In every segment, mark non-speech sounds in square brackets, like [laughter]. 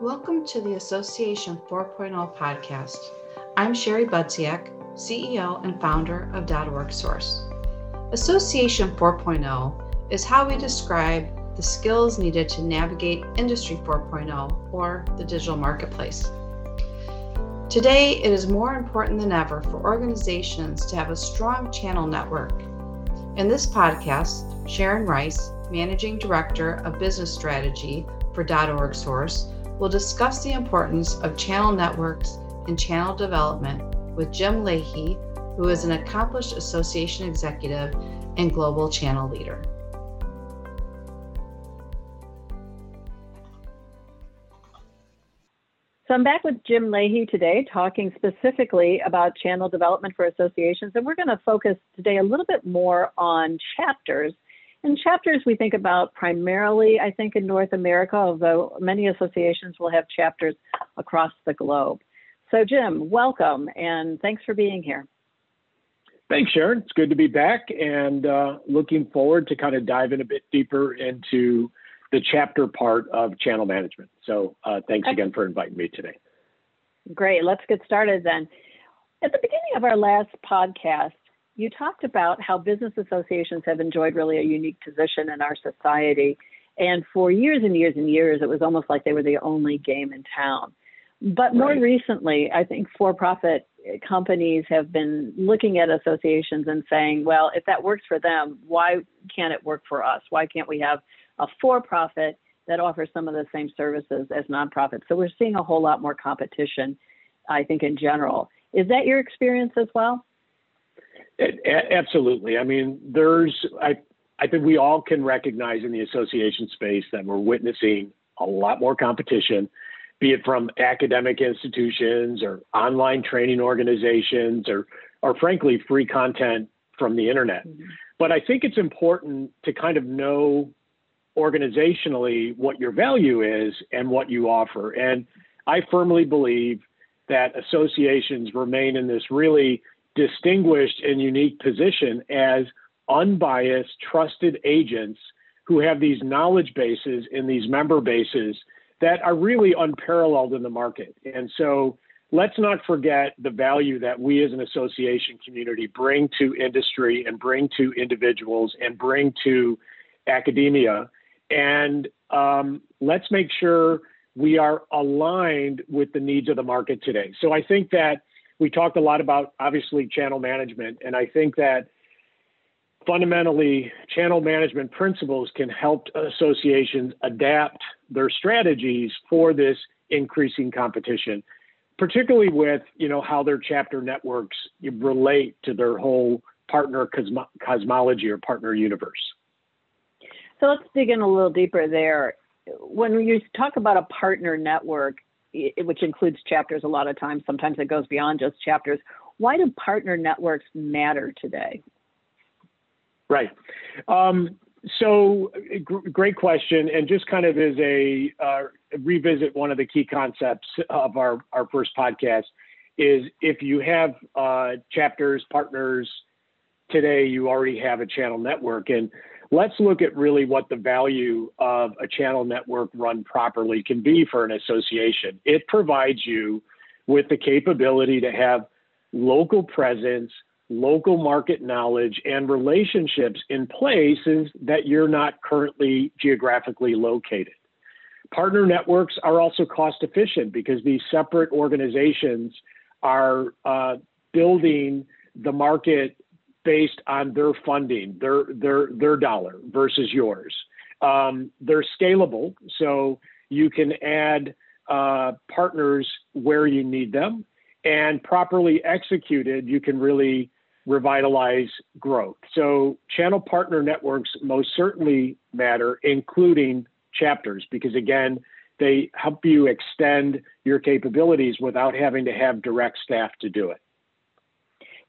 Welcome to the Association 4.0 podcast. I'm Sherry Budziak, CEO and founder of .org Source. Association 4.0 is how we describe the skills needed to navigate Industry 4.0 or the digital marketplace. Today, it is more important than ever for organizations to have a strong channel network. In this podcast, Sharon Rice, Managing Director of Business Strategy for .org Source, we'll discuss the importance of channel networks and channel development with Jim Lahey, who is an accomplished association executive and global channel leader. So I'm back with Jim Lahey today, talking specifically about channel development for associations. And we're going to focus today a little bit more on chapters in chapters, we think about primarily, I think, in North America, although many associations will have chapters across the globe. So, Jim, welcome and thanks for being here. Thanks, Sharon. It's good to be back and uh, looking forward to kind of diving a bit deeper into the chapter part of channel management. So, uh, thanks again for inviting me today. Great. Let's get started then. At the beginning of our last podcast, you talked about how business associations have enjoyed really a unique position in our society. And for years and years and years, it was almost like they were the only game in town. But more right. recently, I think for profit companies have been looking at associations and saying, well, if that works for them, why can't it work for us? Why can't we have a for profit that offers some of the same services as nonprofits? So we're seeing a whole lot more competition, I think, in general. Is that your experience as well? Absolutely. I mean, there's, I, I think we all can recognize in the association space that we're witnessing a lot more competition, be it from academic institutions or online training organizations or, or frankly, free content from the internet. Mm-hmm. But I think it's important to kind of know organizationally what your value is and what you offer. And I firmly believe that associations remain in this really distinguished and unique position as unbiased, trusted agents who have these knowledge bases and these member bases that are really unparalleled in the market. And so let's not forget the value that we as an association community bring to industry and bring to individuals and bring to academia. And um, let's make sure we are aligned with the needs of the market today. So I think that we talked a lot about obviously channel management, and I think that fundamentally channel management principles can help associations adapt their strategies for this increasing competition particularly with you know how their chapter networks relate to their whole partner cosmo- cosmology or partner universe. So let's dig in a little deeper there. When you talk about a partner network which includes chapters a lot of times. Sometimes it goes beyond just chapters. Why do partner networks matter today? Right. Um, so, great question. And just kind of as a uh, revisit one of the key concepts of our, our first podcast is if you have uh, chapters, partners today, you already have a channel network. And let's look at really what the value of a channel network run properly can be for an association. It provides you with the capability to have local presence, local market knowledge, and relationships in places that you're not currently geographically located. Partner networks are also cost efficient because these separate organizations are uh, building the market based on their funding, their their their dollar versus yours. Um, they're scalable, so you can add uh, partners where you need them, and properly executed, you can really revitalize growth. So channel partner networks most certainly matter, including chapters, because again, they help you extend your capabilities without having to have direct staff to do it.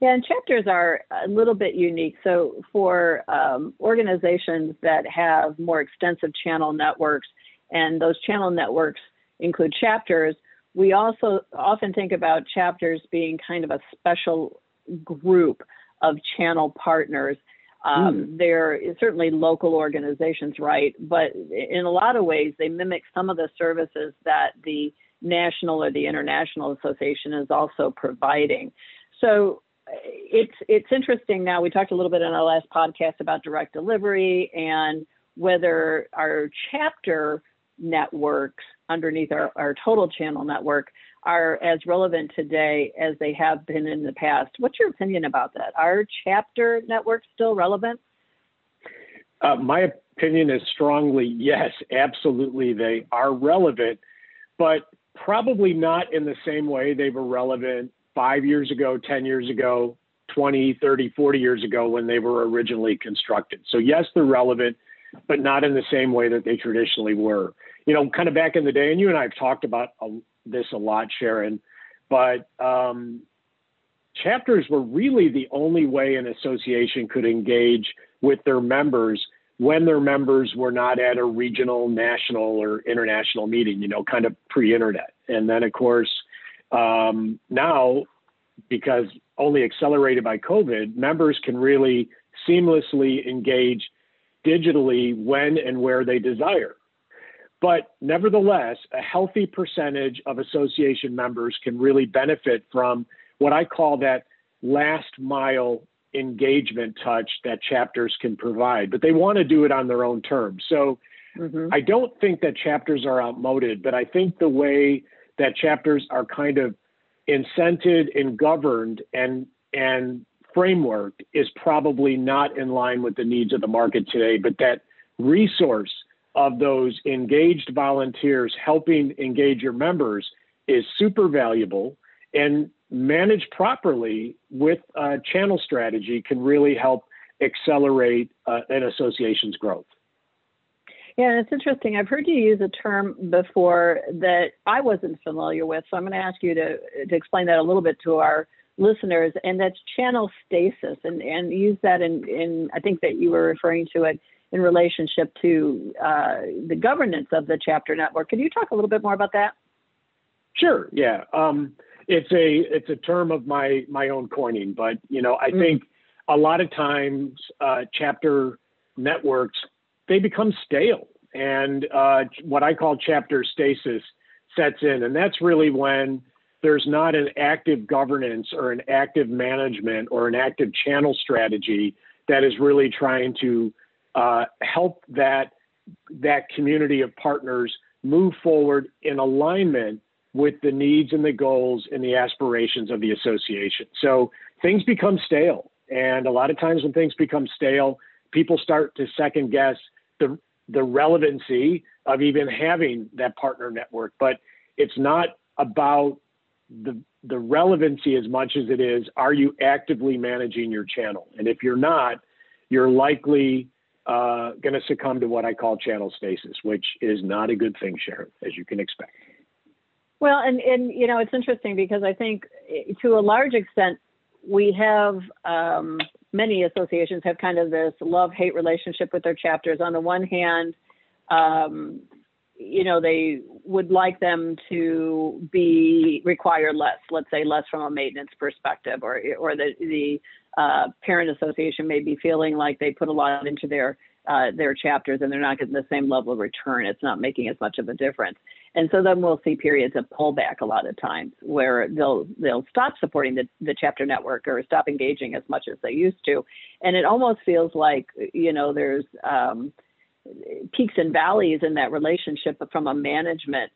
Yeah, and chapters are a little bit unique. So, for um, organizations that have more extensive channel networks, and those channel networks include chapters, we also often think about chapters being kind of a special group of channel partners. Um, mm. They're certainly local organizations, right? But in a lot of ways, they mimic some of the services that the national or the international association is also providing. So it's it's interesting now. We talked a little bit in our last podcast about direct delivery and whether our chapter networks underneath our, our total channel network are as relevant today as they have been in the past. What's your opinion about that? Are chapter networks still relevant? Uh, my opinion is strongly yes, absolutely, they are relevant, but probably not in the same way they were relevant five years ago, 10 years ago, 20, 30, 40 years ago when they were originally constructed. So, yes, they're relevant, but not in the same way that they traditionally were. You know, kind of back in the day, and you and I have talked about this a lot, Sharon, but um, chapters were really the only way an association could engage with their members when their members were not at a regional, national, or international meeting, you know, kind of pre internet. And then, of course, um, now, because only accelerated by COVID, members can really seamlessly engage digitally when and where they desire. But nevertheless, a healthy percentage of association members can really benefit from what I call that last mile engagement touch that chapters can provide, but they want to do it on their own terms. So mm-hmm. I don't think that chapters are outmoded, but I think the way that chapters are kind of incented and governed and and framework is probably not in line with the needs of the market today, but that resource of those engaged volunteers helping engage your members is super valuable and managed properly with a channel strategy can really help accelerate uh, an association's growth. Yeah, it's interesting. I've heard you use a term before that I wasn't familiar with, so I'm going to ask you to, to explain that a little bit to our listeners, and that's channel stasis, and, and use that in, in, I think that you were referring to it in relationship to uh, the governance of the chapter network. Can you talk a little bit more about that? Sure. Yeah. Um, it's a it's a term of my my own coining, but you know I mm. think a lot of times uh, chapter networks they become stale. And uh, what I call chapter stasis sets in. And that's really when there's not an active governance or an active management or an active channel strategy that is really trying to uh, help that that community of partners move forward in alignment with the needs and the goals and the aspirations of the association. So things become stale. And a lot of times when things become stale, people start to second guess the the relevancy of even having that partner network. But it's not about the the relevancy as much as it is are you actively managing your channel? And if you're not, you're likely uh, going to succumb to what I call channel stasis, which is not a good thing, Sharon, as you can expect. Well, and and you know it's interesting because I think eh, to a large extent we have um, many associations have kind of this love hate relationship with their chapters. On the one hand, um, you know, they would like them to be required less, let's say less from a maintenance perspective, or or the the uh, parent association may be feeling like they put a lot into their uh, their chapters and they're not getting the same level of return. It's not making as much of a difference. And so then we'll see periods of pullback a lot of times where they'll they'll stop supporting the, the chapter network or stop engaging as much as they used to. And it almost feels like, you know, there's um, peaks and valleys in that relationship from a management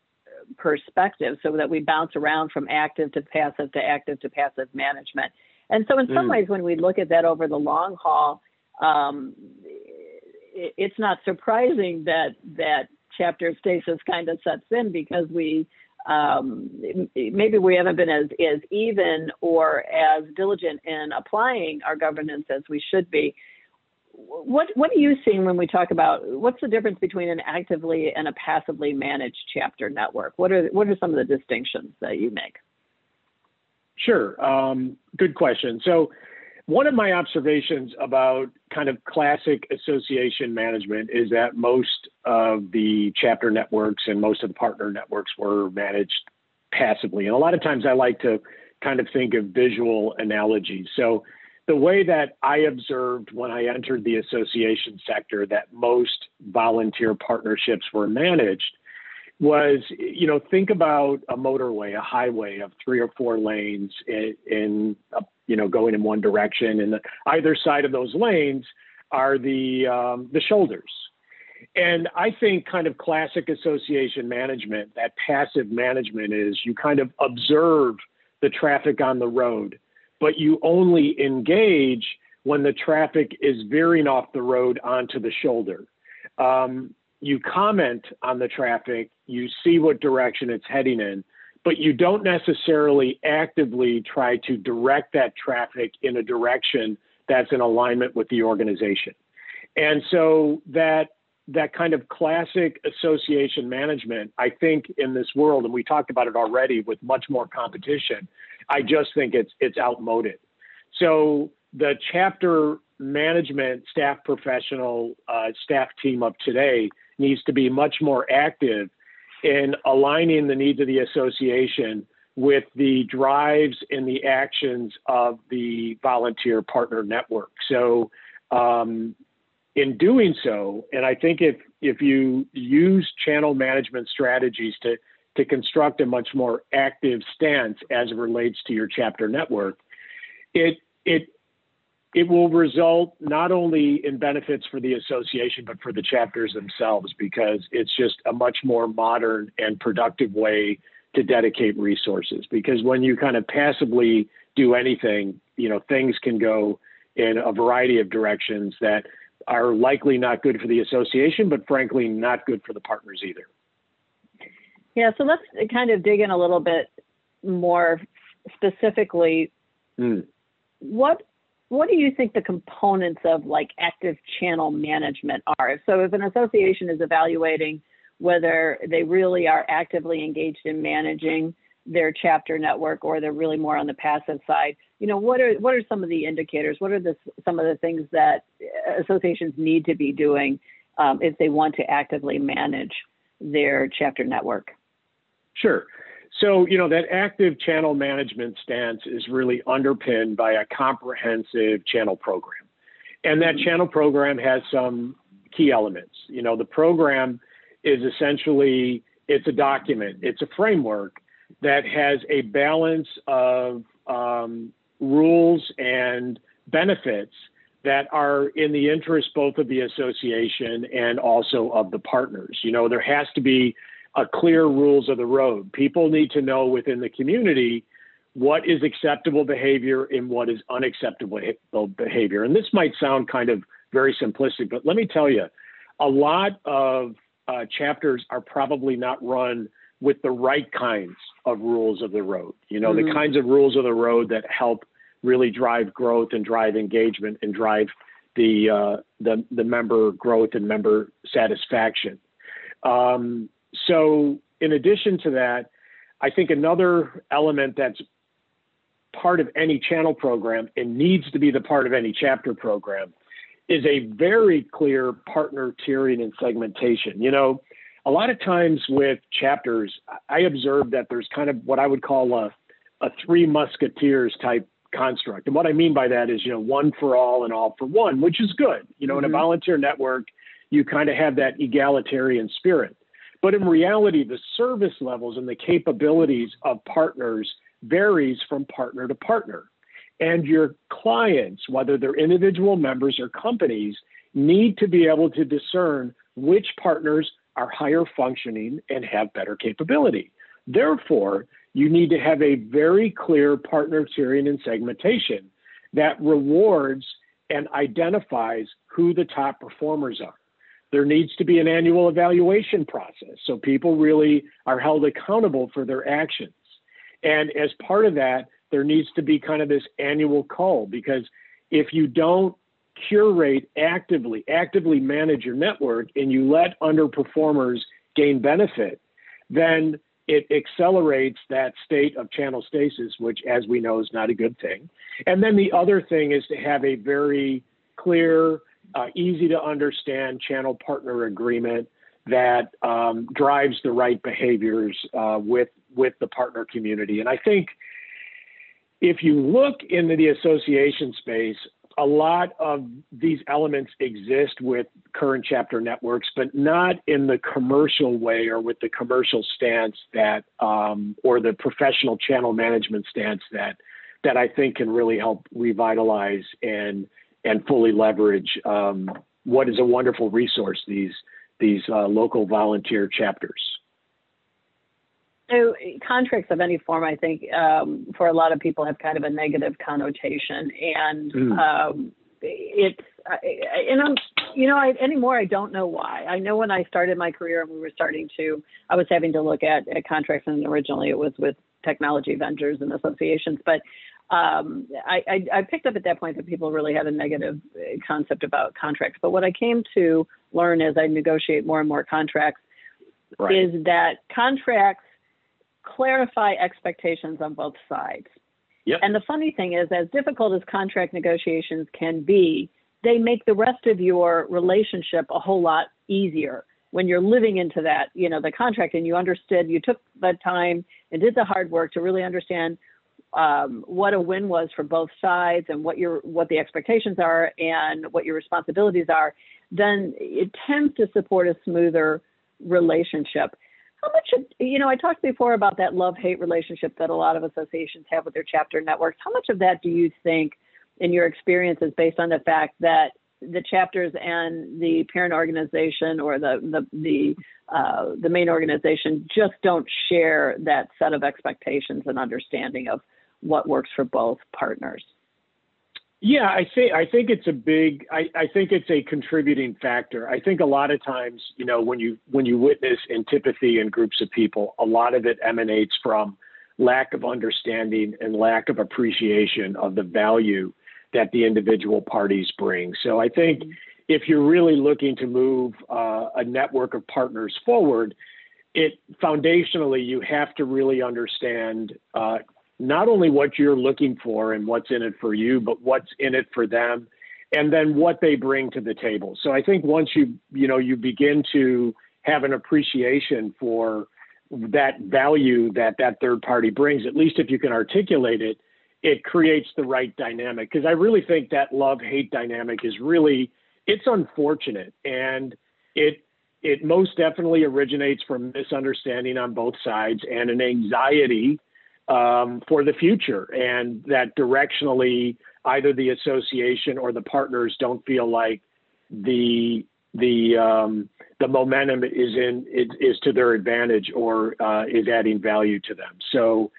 perspective so that we bounce around from active to passive to active to passive management. And so in some mm. ways, when we look at that over the long haul, um, it, it's not surprising that that chapter stasis kind of sets in because we um, maybe we haven't been as, as even or as diligent in applying our governance as we should be. What what are you seeing when we talk about what's the difference between an actively and a passively managed chapter network? What are what are some of the distinctions that you make? Sure, um, good question. So one of my observations about kind of classic association management is that most of the chapter networks and most of the partner networks were managed passively. And a lot of times I like to kind of think of visual analogies. So the way that I observed when I entered the association sector that most volunteer partnerships were managed was, you know, think about a motorway, a highway of three or four lanes in, in you know, going in one direction, and the, either side of those lanes are the um, the shoulders. And I think kind of classic association management, that passive management is you kind of observe the traffic on the road but you only engage when the traffic is veering off the road onto the shoulder. Um, you comment on the traffic, you see what direction it's heading in, but you don't necessarily actively try to direct that traffic in a direction that's in alignment with the organization. And so that that kind of classic association management, I think in this world, and we talked about it already with much more competition, I just think it's it's outmoded. So the chapter management staff professional uh, staff team of today needs to be much more active in aligning the needs of the association with the drives and the actions of the volunteer partner network. So um, in doing so, and I think if if you use channel management strategies to to construct a much more active stance as it relates to your chapter network, it it it will result not only in benefits for the association but for the chapters themselves because it's just a much more modern and productive way to dedicate resources because when you kind of passively do anything you know things can go in a variety of directions that are likely not good for the association, but frankly, not good for the partners either. Yeah, so let's kind of dig in a little bit more specifically. Mm. What what do you think the components of like active channel management are? So if an association is evaluating whether they really are actively engaged in managing their chapter network or they're really more on the passive side you know what are what are some of the indicators? What are the some of the things that associations need to be doing um, if they want to actively manage their chapter network? Sure so you know that active channel management stance is really underpinned by a comprehensive channel program and that mm-hmm. channel program has some key elements you know the program is essentially it's a document it's a framework that has a balance of um, rules and benefits that are in the interest both of the association and also of the partners. You know, there has to be a clear rules of the road. People need to know within the community what is acceptable behavior and what is unacceptable behavior. And this might sound kind of very simplistic, but let me tell you, a lot of uh, chapters are probably not run with the right kinds of rules of the road. You know, mm-hmm. the kinds of rules of the road that help really drive growth and drive engagement and drive the uh, the, the member growth and member satisfaction. Um, so, in addition to that, I think another element that's part of any channel program and needs to be the part of any chapter program is a very clear partner tiering and segmentation. You know, a lot of times with chapters, I observe that there's kind of what I would call a, a three musketeers type construct. And what I mean by that is, you know, one for all and all for one, which is good. You know, mm-hmm. in a mm-hmm. volunteer network, you kind of have that egalitarian spirit. But in reality, the service levels and the capabilities of partners varies from partner to partner. And your clients, whether they're individual members or companies, need to be able to discern which partners are higher functioning and have better capability. Therefore, you need to have a very clear partner tiering and segmentation that rewards and identifies who the top performers are. There needs to be an annual evaluation process so people really are held accountable for their actions. And as part of that, there needs to be kind of this annual call because if you don't curate actively, actively manage your network, and you let underperformers gain benefit, then it accelerates that state of channel stasis, which, as we know, is not a good thing. And then the other thing is to have a very clear, uh, easy to understand channel partner agreement that um, drives the right behaviors uh, with with the partner community. And I think if you look into the association space, a lot of these elements exist with current chapter networks, but not in the commercial way or with the commercial stance that, um, or the professional channel management stance that, that I think can really help revitalize and and fully leverage um, what is a wonderful resource these these uh, local volunteer chapters. So contracts of any form, I think, um, for a lot of people have kind of a negative connotation, and mm. um, it's and I'm you know I, anymore I don't know why. I know when I started my career and we were starting to, I was having to look at, at contracts, and originally it was with technology vendors and associations, but um, I, I, I, picked up at that point that people really had a negative uh, concept about contracts. But what I came to learn as I negotiate more and more contracts right. is that contracts clarify expectations on both sides. Yep. And the funny thing is, as difficult as contract negotiations can be, they make the rest of your relationship a whole lot easier when you're living into that, you know, the contract and you understood, you took the time and did the hard work to really understand um, what a win was for both sides and what your what the expectations are and what your responsibilities are, then it tends to support a smoother relationship. How much, you know, I talked before about that love hate relationship that a lot of associations have with their chapter networks. How much of that do you think, in your experience, is based on the fact that the chapters and the parent organization or the the the, uh, the main organization just don't share that set of expectations and understanding of what works for both partners. Yeah, I think I think it's a big. I, I think it's a contributing factor. I think a lot of times, you know, when you when you witness antipathy in groups of people, a lot of it emanates from lack of understanding and lack of appreciation of the value that the individual parties bring. So I think if you're really looking to move uh, a network of partners forward, it foundationally you have to really understand uh, not only what you're looking for and what's in it for you, but what's in it for them, and then what they bring to the table. So I think once you you know you begin to have an appreciation for that value that that third party brings, at least if you can articulate it, it creates the right dynamic. Because I really think that love hate dynamic is really it's unfortunate and it it most definitely originates from misunderstanding on both sides and an anxiety um, for the future, and that directionally either the association or the partners don't feel like the the um, the momentum is in is, is to their advantage or uh, is adding value to them. So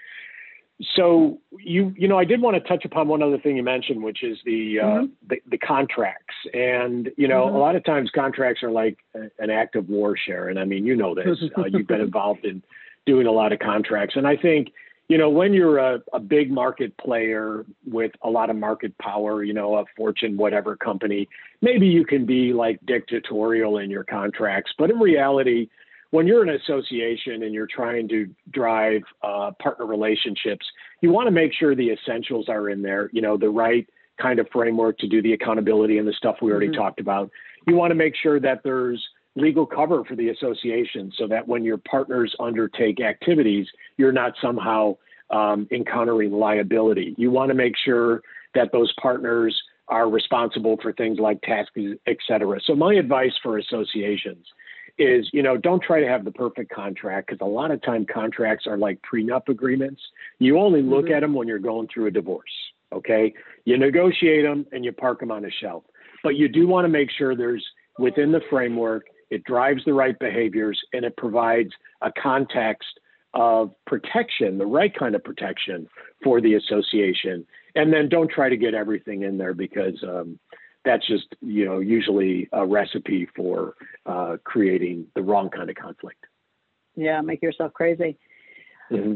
so you you know I did want to touch upon one other thing you mentioned, which is the uh, mm-hmm. the, the, contracts, and you know mm-hmm. a lot of times contracts are like an act of war, Sharon. I mean you know this. [laughs] uh, you've been involved in doing a lot of contracts, and I think you know, when you're a, a big market player with a lot of market power, you know, a Fortune whatever company, maybe you can be like dictatorial in your contracts. But in reality, when you're an association and you're trying to drive uh, partner relationships, you want to make sure the essentials are in there, you know, the right kind of framework to do the accountability and the stuff we already mm-hmm. talked about. You want to make sure that there's legal cover for the association so that when your partners undertake activities, you're not somehow um, encountering liability. You want to make sure that those partners are responsible for things like taxes, et cetera. So my advice for associations is, you know, don't try to have the perfect contract because a lot of time contracts are like prenup agreements. You only look mm-hmm. at them when you're going through a divorce. Okay, you negotiate them and you park them on a shelf, but you do want to make sure there's within the framework it drives the right behaviors, and it provides a context of protection, the right kind of protection for the association. And then don't try to get everything in there because um, that's just you know usually a recipe for uh, creating the wrong kind of conflict. Yeah, make yourself crazy. Mm-hmm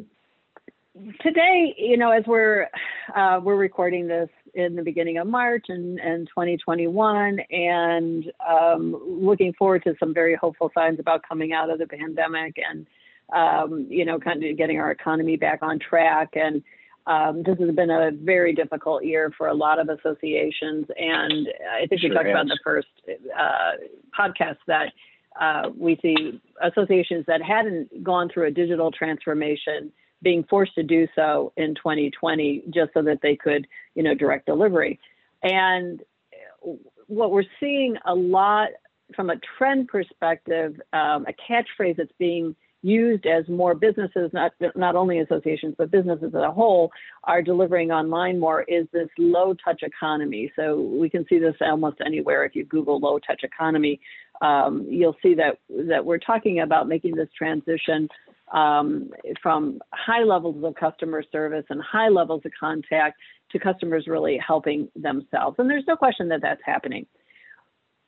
today, you know, as we're uh, we're recording this in the beginning of March and, and 2021, and um, looking forward to some very hopeful signs about coming out of the pandemic and um, you know, kind of getting our economy back on track. And um, this has been a very difficult year for a lot of associations, and I think sure we talked has. about in the first uh, podcast that. Uh, we see associations that hadn't gone through a digital transformation being forced to do so in 2020 just so that they could, you know, direct delivery. And what we're seeing a lot from a trend perspective, um, a catchphrase that's being used as more businesses, not not only associations but businesses as a whole, are delivering online more is this low touch economy. So we can see this almost anywhere. If you Google low touch economy, um, you'll see that that we're talking about making this transition um, from high levels of customer service and high levels of contact to customers really helping themselves. And there's no question that that's happening.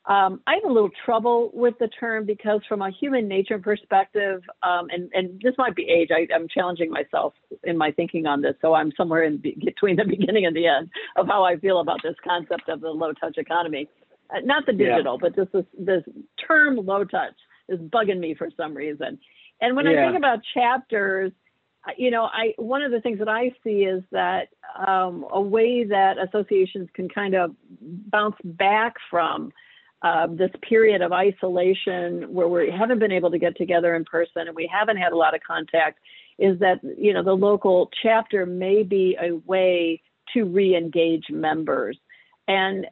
Um, I have a little trouble with the term because, from a human nature perspective, um, and, and this might be age, I, am challenging myself in my thinking on this. So I'm somewhere in between the [laughs] beginning and the end of how I feel about this concept of the low touch economy. Uh, not the digital, yeah. but this, this, this term low touch is bugging me for some reason. And when yeah. I think about chapters, you know, I one of the things that I see is that um, a way that associations can kind of bounce back from uh, this period of isolation where we haven't been able to get together in person and we haven't had a lot of contact is that you know the local chapter may be a way to re-engage members and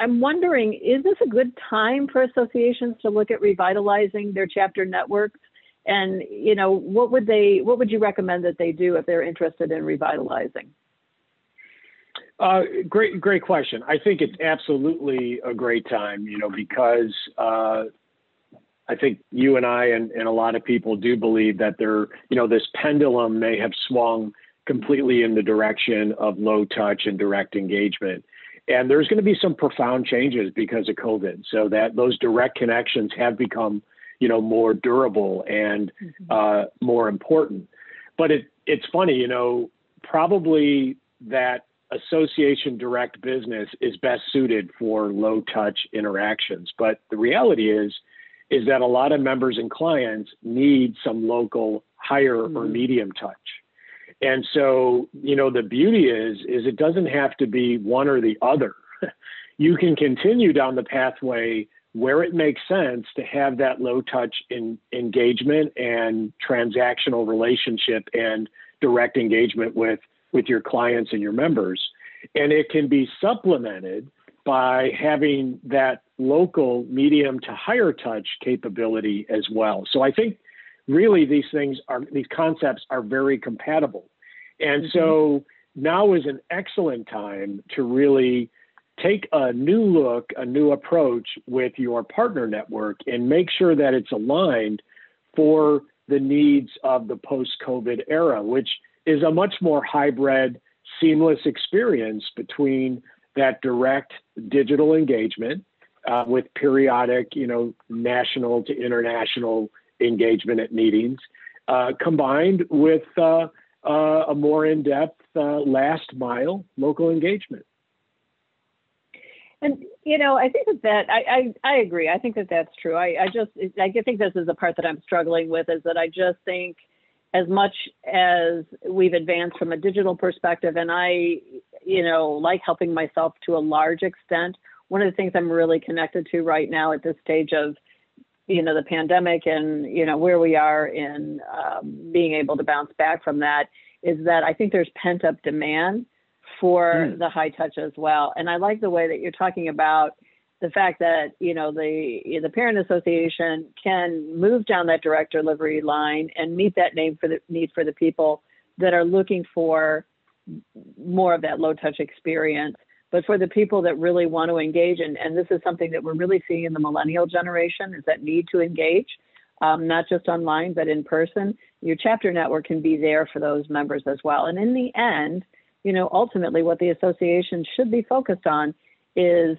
i'm wondering is this a good time for associations to look at revitalizing their chapter networks and you know what would they what would you recommend that they do if they're interested in revitalizing uh, great, great question. I think it's absolutely a great time, you know, because uh, I think you and I and, and a lot of people do believe that there, you know, this pendulum may have swung completely in the direction of low touch and direct engagement. And there's going to be some profound changes because of COVID. So that those direct connections have become, you know, more durable and mm-hmm. uh, more important. But it, it's funny, you know, probably that association direct business is best suited for low touch interactions. But the reality is, is that a lot of members and clients need some local higher mm-hmm. or medium touch. And so, you know, the beauty is, is it doesn't have to be one or the other. [laughs] you can continue down the pathway where it makes sense to have that low touch in engagement and transactional relationship and direct engagement with with your clients and your members. And it can be supplemented by having that local medium to higher touch capability as well. So I think really these things are, these concepts are very compatible. And mm-hmm. so now is an excellent time to really take a new look, a new approach with your partner network and make sure that it's aligned for the needs of the post COVID era, which is a much more hybrid, seamless experience between that direct digital engagement uh, with periodic, you know, national to international engagement at meetings, uh, combined with uh, uh a more in-depth uh, last mile local engagement. And you know, I think that, that I, I, I agree. I think that that's true. I, I just I think this is the part that I'm struggling with is that I just think as much as we've advanced from a digital perspective, and I, you know, like helping myself to a large extent. One of the things I'm really connected to right now at this stage of, you know, the pandemic and you know where we are in um, being able to bounce back from that is that I think there's pent up demand for mm. the high touch as well. And I like the way that you're talking about the fact that you know the the parent association can move down that direct delivery line and meet that name for the need for the people that are looking for more of that low touch experience but for the people that really want to engage and, and this is something that we're really seeing in the millennial generation is that need to engage um, not just online but in person your chapter network can be there for those members as well and in the end you know ultimately what the association should be focused on is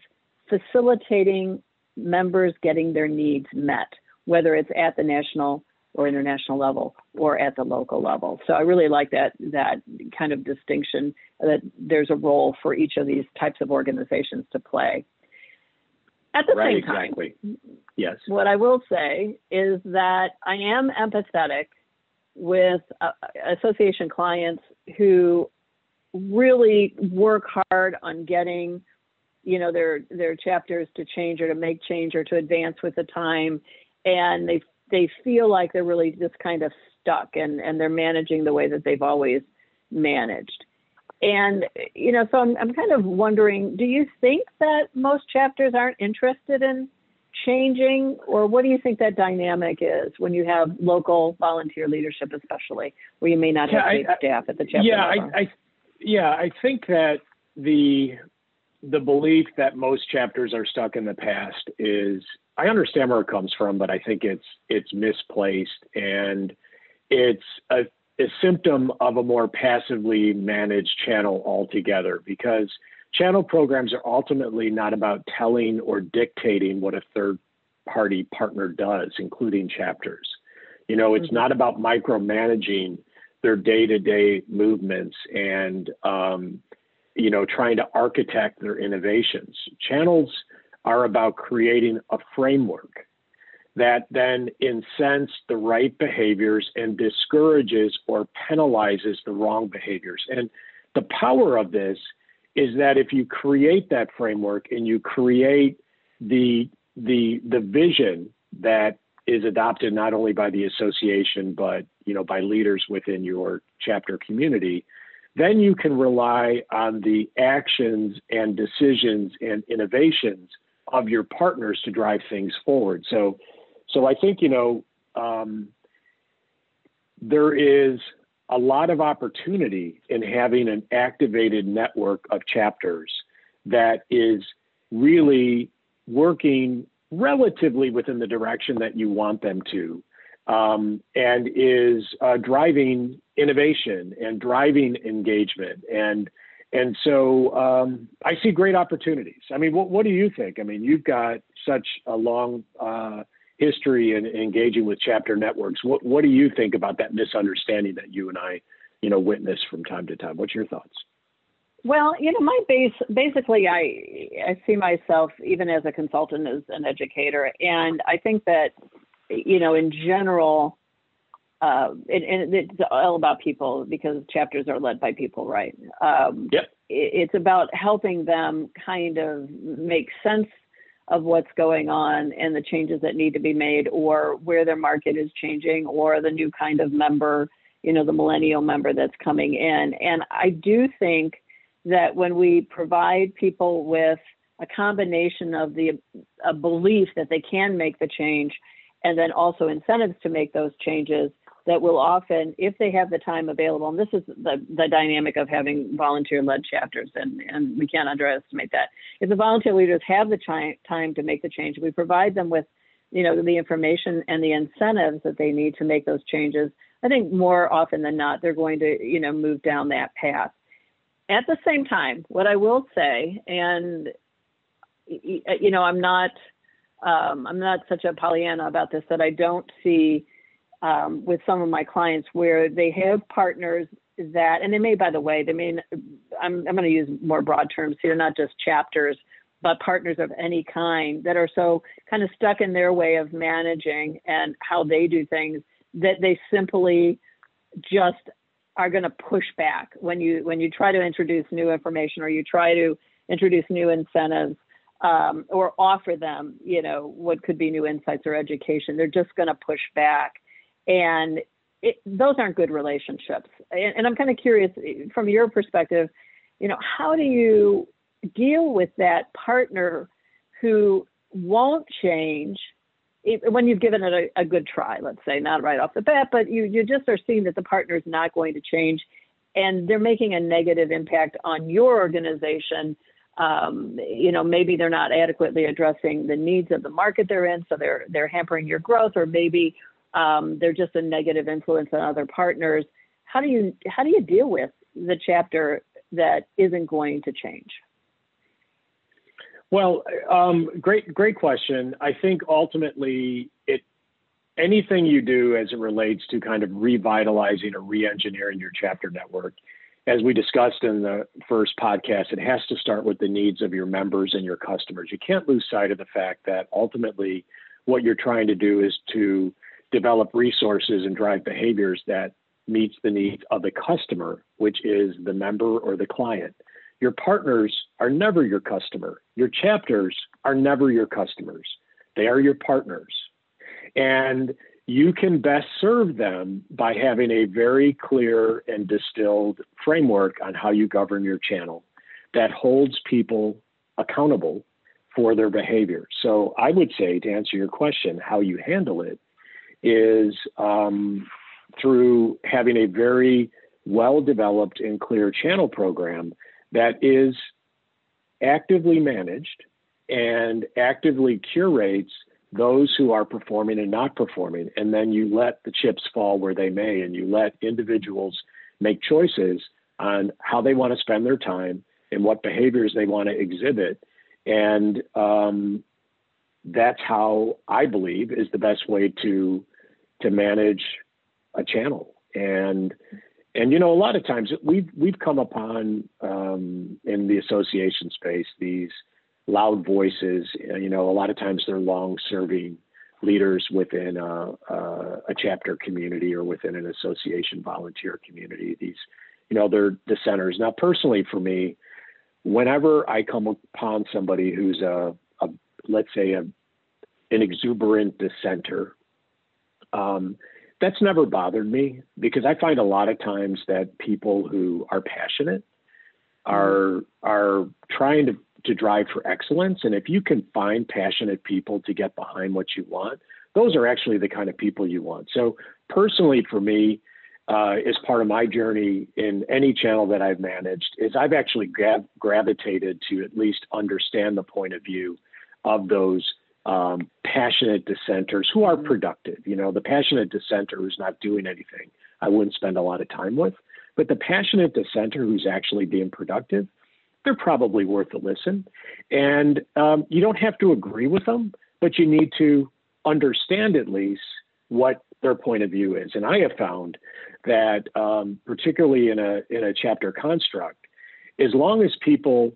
facilitating members getting their needs met, whether it's at the national or international level or at the local level. So I really like that that kind of distinction that there's a role for each of these types of organizations to play. At the right, same time, exactly. yes. What I will say is that I am empathetic with uh, association clients who really work hard on getting you know their their chapters to change or to make change or to advance with the time and they they feel like they're really just kind of stuck and, and they're managing the way that they've always managed. And, you know, so I'm, I'm kind of wondering do you think that most chapters aren't interested in changing, or what do you think that dynamic is when you have local volunteer leadership, especially where you may not have yeah, paid staff at the chapter? Yeah, I, I, yeah, I think that the the belief that most chapters are stuck in the past is I understand where it comes from, but I think it's it's misplaced and it's a, a symptom of a more passively managed channel altogether because channel programs are ultimately not about telling or dictating what a third party partner does, including chapters. You know, it's mm-hmm. not about micromanaging their day to day movements and um, you know, trying to architect their innovations. Channels are about creating a framework that then incents the right behaviors and discourages or penalizes the wrong behaviors. And the power of this is that if you create that framework and you create the the the vision that is adopted not only by the association but you know by leaders within your chapter community then you can rely on the actions and decisions and innovations of your partners to drive things forward. So, so I think you know um, there is a lot of opportunity in having an activated network of chapters that is really working relatively within the direction that you want them to um, and is uh, driving innovation and driving engagement and and so um, I see great opportunities. I mean, what, what do you think? I mean, you've got such a long uh, history in, in engaging with chapter networks. What what do you think about that misunderstanding that you and I, you know, witness from time to time? What's your thoughts? Well, you know, my base basically, I I see myself even as a consultant as an educator, and I think that you know, in general, uh, and, and, it's all about people because chapters are led by people, right? Um, yep. It's about helping them kind of make sense of what's going on and the changes that need to be made, or where their market is changing, or the new kind of member, you know, the millennial member that's coming in. And I do think that when we provide people with a combination of the a belief that they can make the change and then also incentives to make those changes that will often, if they have the time available, and this is the, the dynamic of having volunteer led chapters, and, and we can't underestimate that. If the volunteer leaders have the chi- time to make the change, we provide them with you know the information and the incentives that they need to make those changes i think more often than not they're going to you know move down that path at the same time what i will say and you know i'm not um, I'm not such a Pollyanna about this that I don't see um, with some of my clients where they have partners that, and they may, by the way, they may, I'm, I'm going to use more broad terms here, not just chapters, but partners of any kind that are so kind of stuck in their way of managing and how they do things that they simply just are going to push back when you when you try to introduce new information or you try to introduce new incentives um, or offer them, you know, what could be new insights or education. They're just going to push back, and it, those aren't good relationships. And, and I'm kind of curious from your perspective, you know, how do you deal with that partner who won't change when you've given it a, a, good try, let's say, not right off the bat, but you, you just are seeing that the partner is not going to change and they're making a negative impact on your organization um, you know maybe they're not adequately addressing the needs of the market they're in so they're they're hampering your growth or maybe um, they're just a negative influence on other partners. How do you how do you deal with the chapter that isn't going to change well um, great great question i think ultimately it anything you do as it relates to kind of revitalizing or re-engineering your chapter network as we discussed in the first podcast, it has to start with the needs of your members and your customers. You can't lose sight of the fact that ultimately what you're trying to do is to develop resources and drive behaviors that meets the needs of the customer, which is the member or the client. Your partners are never your customer. Your chapters are never your customers. They are your partners. And you can best serve them by having a very clear and distilled framework on how you govern your channel that holds people accountable for their behavior. So I would say, to answer your question, how you handle it is um, through having a very well developed and clear channel program that is actively managed and actively curates those who are performing and not performing. And then you let the chips fall where they may, and you let individuals make choices on how they want to spend their time and what behaviors they want to exhibit. And um, that's how I believe is the best way to to manage a channel. And and you know, a lot of times we've we've come upon um, in the association space these loud voices. You know, a lot of times they're long-serving leaders within a, a, a, chapter community or within an association volunteer community. These, you know, they're dissenters. Now, personally, for me, whenever I come upon somebody who's a, a let's say, a, an exuberant dissenter, um, that's never bothered me because I find a lot of times that people who are passionate are are trying to to drive for excellence. And if you can find passionate people to get behind what you want, those are actually the kind of people you want. So, personally, for me, uh, as part of my journey in any channel that I've managed, is I've actually gra- gravitated to at least understand the point of view of those um, passionate dissenters who are mm-hmm. productive. You know, the passionate dissenter who's not doing anything, I wouldn't spend a lot of time with. But the passionate dissenter who's actually being productive, they're probably worth a listen. And um, you don't have to agree with them, but you need to understand at least what their point of view is. And I have found that, um, particularly in a in a chapter construct, as long as people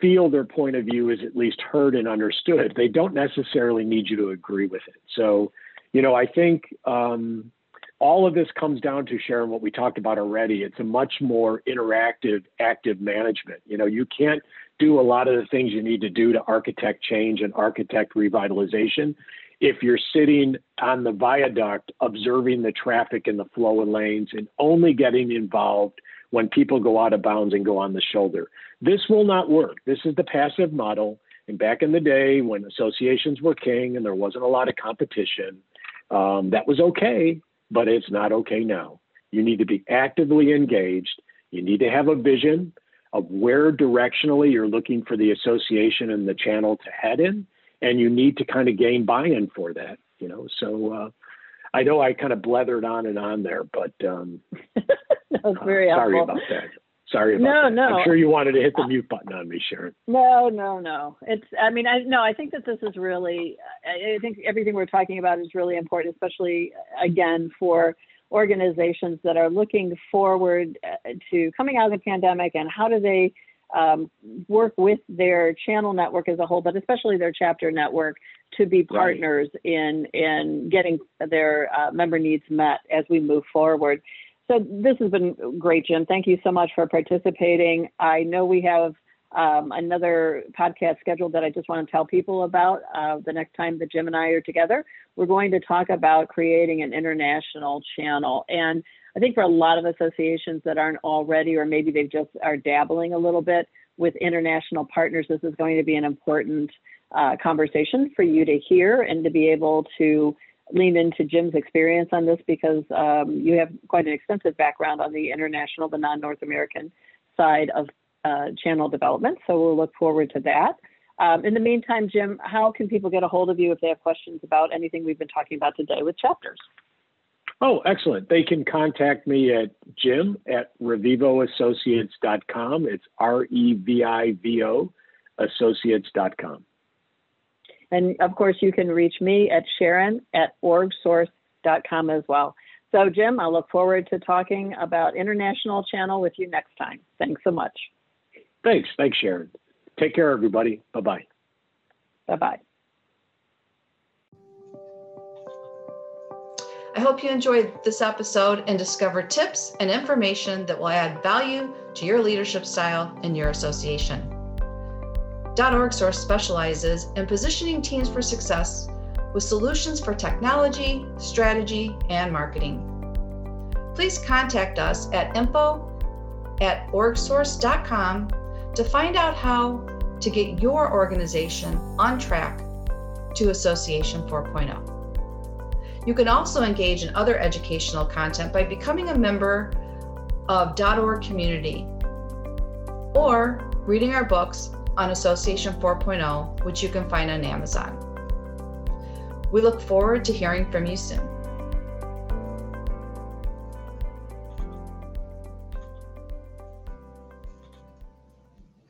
feel their point of view is at least heard and understood, they don't necessarily need you to agree with it. So, you know, I think um, all of this comes down to sharing what we talked about already. It's a much more interactive, active management. You know, you can't do a lot of the things you need to do to architect change and architect revitalization if you're sitting on the viaduct observing the traffic and the flow of lanes and only getting involved when people go out of bounds and go on the shoulder. This will not work. This is the passive model. And back in the day when associations were king and there wasn't a lot of competition, um, that was okay but it's not okay now. You need to be actively engaged. You need to have a vision of where directionally you're looking for the association and the channel to head in, and you need to kind of gain buy-in for that. You know, so uh, I know I kind of blethered on and on there, but um, [laughs] that was very uh, sorry helpful. about that. Sorry about no, that. No, I'm sure you wanted to hit the mute button on me, Sharon. No, no, no. It's. I mean, I no. I think that this is really. I think everything we're talking about is really important, especially again for organizations that are looking forward uh, to coming out of the pandemic and how do they um, work with their channel network as a whole, but especially their chapter network to be partners right. in in getting their uh, member needs met as we move forward. So this has been great, Jim. Thank you so much for participating. I know we have um, another podcast scheduled that I just want to tell people about uh, the next time that Jim and I are together. We're going to talk about creating an international channel. And I think for a lot of associations that aren't already, or maybe they just are dabbling a little bit with international partners, this is going to be an important uh, conversation for you to hear and to be able to lean into Jim's experience on this because um, you have quite an extensive background on the international, the non North American side of uh, channel development. So we'll look forward to that. Um, in the meantime, Jim, how can people get a hold of you if they have questions about anything we've been talking about today with chapters? Oh, excellent. They can contact me at jim at revivoassociates.com. It's R E V I V O associates.com. And of course, you can reach me at Sharon at orgsource.com as well. So, Jim, I look forward to talking about International Channel with you next time. Thanks so much. Thanks. Thanks, Sharon. Take care, everybody. Bye bye. Bye bye. I hope you enjoyed this episode and discovered tips and information that will add value to your leadership style and your association. .org Source specializes in positioning teams for success with solutions for technology, strategy, and marketing. Please contact us at info at orgsource.com to find out how to get your organization on track to Association 4.0. You can also engage in other educational content by becoming a member of .org community or reading our books on Association 4.0, which you can find on Amazon. We look forward to hearing from you soon.